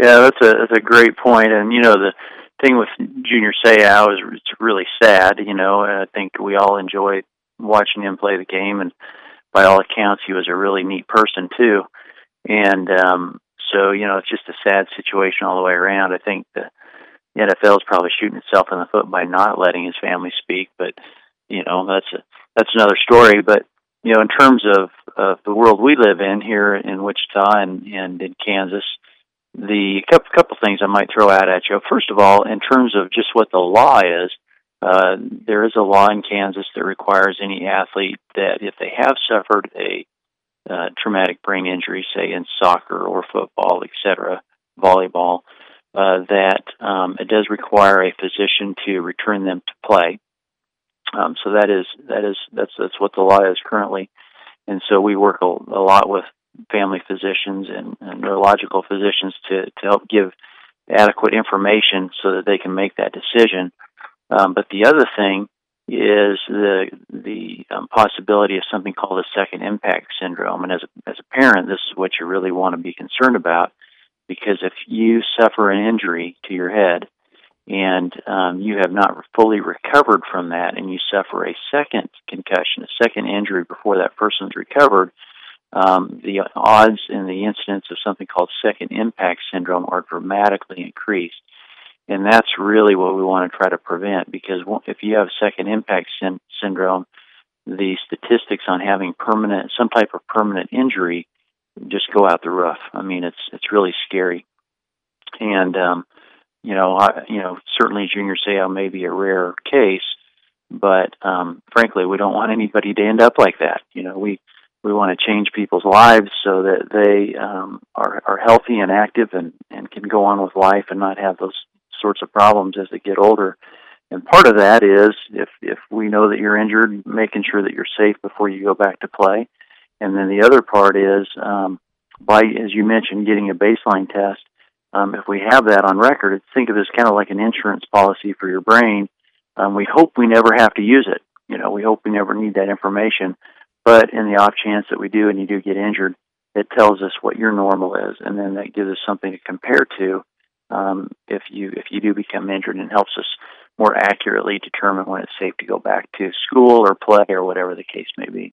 Yeah, that's a that's a great point, and you know the thing with Junior Seau is it's really sad. You know, I think we all enjoy watching him play the game, and by all accounts, he was a really neat person too. And um, so, you know, it's just a sad situation all the way around. I think the, the NFL is probably shooting itself in the foot by not letting his family speak, but you know, that's a that's another story. But you know, in terms of of the world we live in here in Wichita and and in Kansas, the couple couple things I might throw out at you. First of all, in terms of just what the law is, uh, there is a law in Kansas that requires any athlete that if they have suffered a uh, traumatic brain injury, say in soccer or football, etc., volleyball, uh, that um, it does require a physician to return them to play. Um, so that is that is that's that's what the law is currently, and so we work a, a lot with family physicians and, and neurological physicians to, to help give adequate information so that they can make that decision. Um, but the other thing is the the um, possibility of something called a second impact syndrome. And as a, as a parent, this is what you really want to be concerned about because if you suffer an injury to your head and um, you have not fully recovered from that, and you suffer a second concussion, a second injury before that person's recovered, um, the odds and the incidence of something called second impact syndrome are dramatically increased. And that's really what we want to try to prevent because if you have second impact syn- syndrome, the statistics on having permanent, some type of permanent injury just go out the roof. I mean, it's, it's really scary. And, um, you know, I, you know, certainly Junior Seau may be a rare case, but um, frankly, we don't want anybody to end up like that. You know, we want to change people's lives so that they um, are are healthy and active and and can go on with life and not have those sorts of problems as they get older. And part of that is if if we know that you're injured, making sure that you're safe before you go back to play. And then the other part is um, by, as you mentioned, getting a baseline test. Um, if we have that on record, think of it as kind of like an insurance policy for your brain. Um, we hope we never have to use it. You know, we hope we never need that information. But in the off chance that we do and you do get injured, it tells us what your normal is, and then that gives us something to compare to um, if you if you do become injured, and helps us more accurately determine when it's safe to go back to school or play or whatever the case may be.